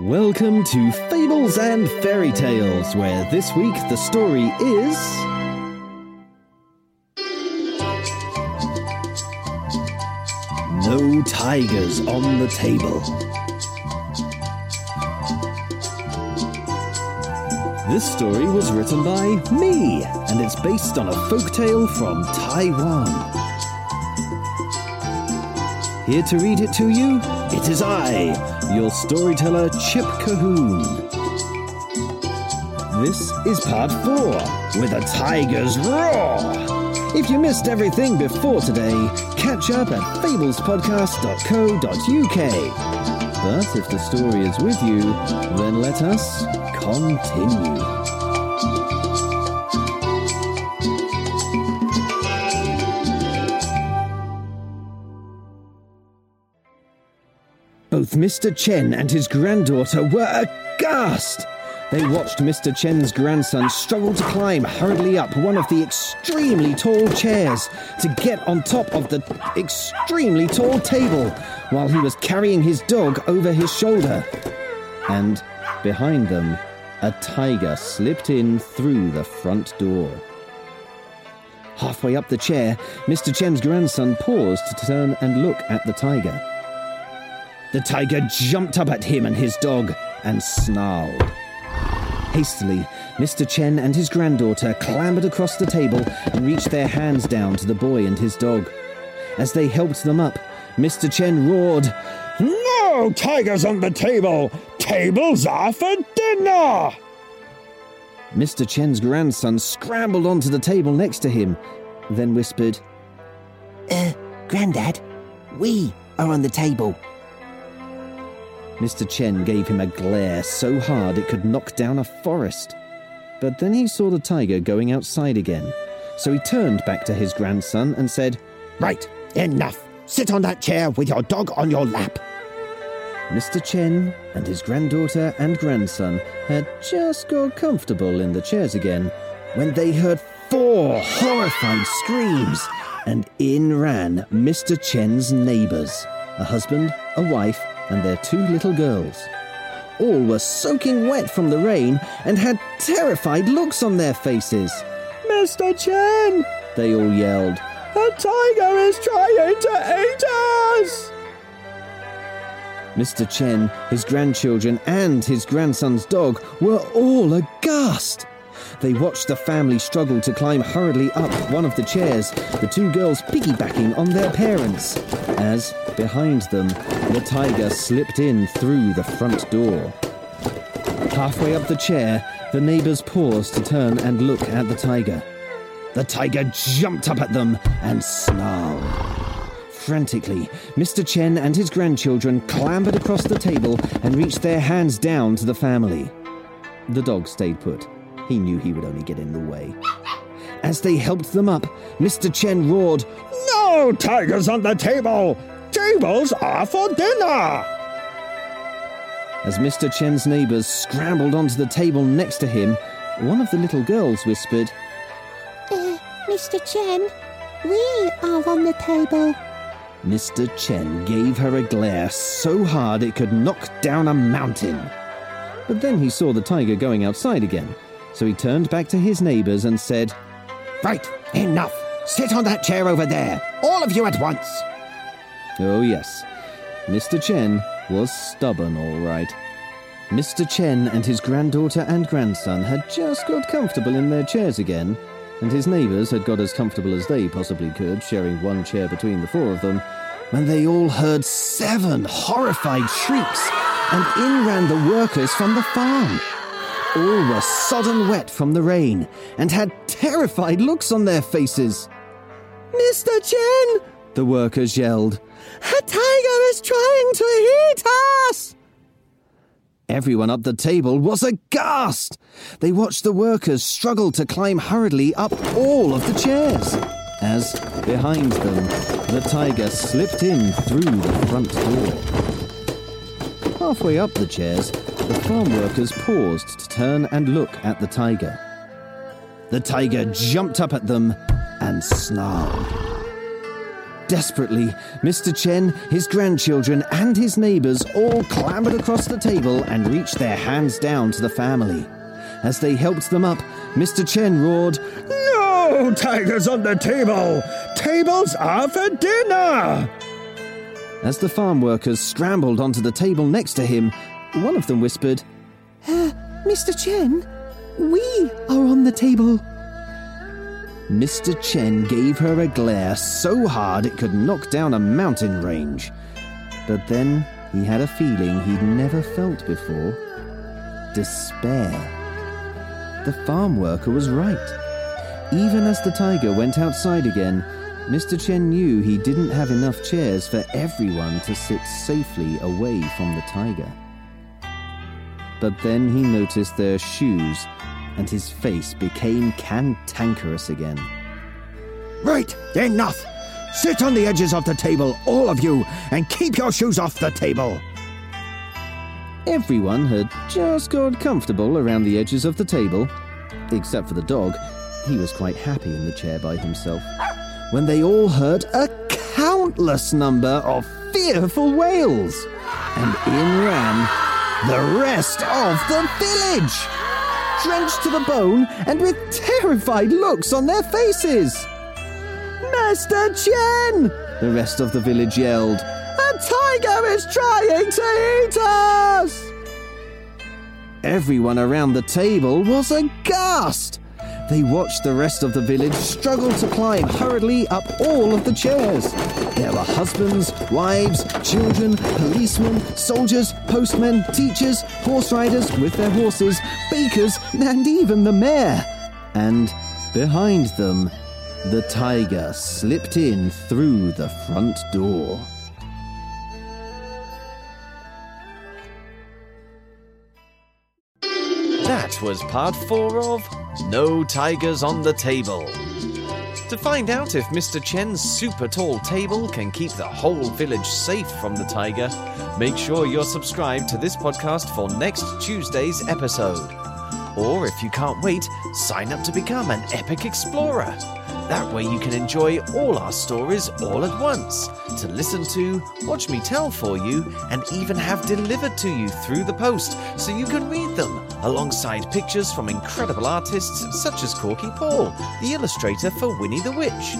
Welcome to Fables and Fairy Tales, where this week the story is. No Tigers on the Table. This story was written by me, and it's based on a folktale from Taiwan. Here to read it to you, it is I, your storyteller Chip Colquhoun. This is part four, with a tiger's roar. If you missed everything before today, catch up at fablespodcast.co.uk. But if the story is with you, then let us continue. Mr. Chen and his granddaughter were aghast. They watched Mr. Chen's grandson struggle to climb hurriedly up one of the extremely tall chairs to get on top of the extremely tall table while he was carrying his dog over his shoulder. And behind them, a tiger slipped in through the front door. Halfway up the chair, Mr. Chen's grandson paused to turn and look at the tiger. The tiger jumped up at him and his dog and snarled. Hastily, Mr. Chen and his granddaughter clambered across the table and reached their hands down to the boy and his dog. As they helped them up, Mr. Chen roared, No tigers on the table! Tables are for dinner! Mr. Chen's grandson scrambled onto the table next to him, then whispered, Uh, Grandad, we are on the table. Mr. Chen gave him a glare so hard it could knock down a forest. But then he saw the tiger going outside again, so he turned back to his grandson and said, Right, enough. Sit on that chair with your dog on your lap. Mr. Chen and his granddaughter and grandson had just got comfortable in the chairs again when they heard four horrified screams, and in ran Mr. Chen's neighbors a husband, a wife, and their two little girls. All were soaking wet from the rain and had terrified looks on their faces. Mr. Chen, They all yelled, a tiger is trying to eat us! Mr. Chen, his grandchildren, and his grandson's dog were all aghast. They watched the family struggle to climb hurriedly up one of the chairs, the two girls piggybacking on their parents, as, behind them, the tiger slipped in through the front door. Halfway up the chair, the neighbors paused to turn and look at the tiger. The tiger jumped up at them and snarled. Frantically, Mr. Chen and his grandchildren clambered across the table and reached their hands down to the family. The dog stayed put. He knew he would only get in the way. As they helped them up, Mr. Chen roared, No tigers on the table! Tables are for dinner! As Mr. Chen's neighbors scrambled onto the table next to him, one of the little girls whispered, Uh, Mr. Chen, we are on the table. Mr. Chen gave her a glare so hard it could knock down a mountain. But then he saw the tiger going outside again, so he turned back to his neighbors and said, Right, enough. Sit on that chair over there, all of you at once. Oh, yes, Mr. Chen was stubborn, all right. Mr. Chen and his granddaughter and grandson had just got comfortable in their chairs again, and his neighbors had got as comfortable as they possibly could, sharing one chair between the four of them, when they all heard seven horrified shrieks, and in ran the workers from the farm. All were sodden wet from the rain and had terrified looks on their faces. Mr. Chen! The workers yelled. A tiger is trying to eat us! Everyone up the table was aghast. They watched the workers struggle to climb hurriedly up all of the chairs. As, behind them, the tiger slipped in through the front door. Halfway up the chairs, the farm workers paused to turn and look at the tiger. The tiger jumped up at them and snarled. Desperately, Mr. Chen, his grandchildren, and his neighbors all clambered across the table and reached their hands down to the family. As they helped them up, Mr. Chen roared, No tigers on the table! Tables are for dinner! As the farm workers scrambled onto the table next to him, one of them whispered, uh, Mr. Chen, we are on the table. Mr. Chen gave her a glare so hard it could knock down a mountain range. But then he had a feeling he'd never felt before despair. The farm worker was right. Even as the tiger went outside again, Mr. Chen knew he didn't have enough chairs for everyone to sit safely away from the tiger. But then he noticed their shoes, and his face became cantankerous again. Right, enough! Sit on the edges of the table, all of you, and keep your shoes off the table! Everyone had just got comfortable around the edges of the table, except for the dog. He was quite happy in the chair by himself. When they all heard a countless number of fearful wails, and in ran the rest of the village, drenched to the bone and with terrified looks on their faces. Master Chen! The rest of the village yelled. A tiger is trying to eat us! Everyone around the table was aghast. They watched the rest of the village struggle to climb hurriedly up all of the chairs. There were husbands, wives, children, policemen, soldiers, postmen, teachers, horse riders with their horses, bakers, and even the mayor. And behind them, the tiger slipped in through the front door. That was part four of No Tigers on the Table. To find out if Mr. Chen's super tall table can keep the whole village safe from the tiger, make sure you're subscribed to this podcast for next Tuesday's episode. Or if you can't wait, sign up to become an epic explorer. That way you can enjoy all our stories all at once, to listen to, watch me tell for you, and even have delivered to you through the post so you can read them, alongside pictures from incredible artists such as Korky Paul, the illustrator for Winnie the Witch.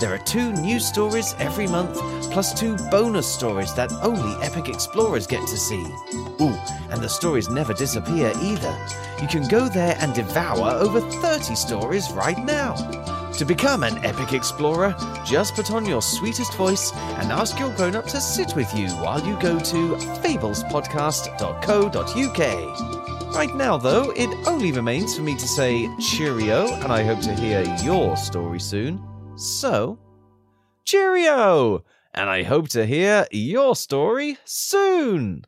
There are two new stories every month, plus two bonus stories that only Epic Explorers get to see. Ooh, and the stories never disappear either. You can go there and devour over 30 stories right now. To become an epic explorer, just put on your sweetest voice and ask your grown up to sit with you while you go to fablespodcast.co.uk. Right now, though, it only remains for me to say cheerio, and I hope to hear your story soon. So, cheerio! And I hope to hear your story soon!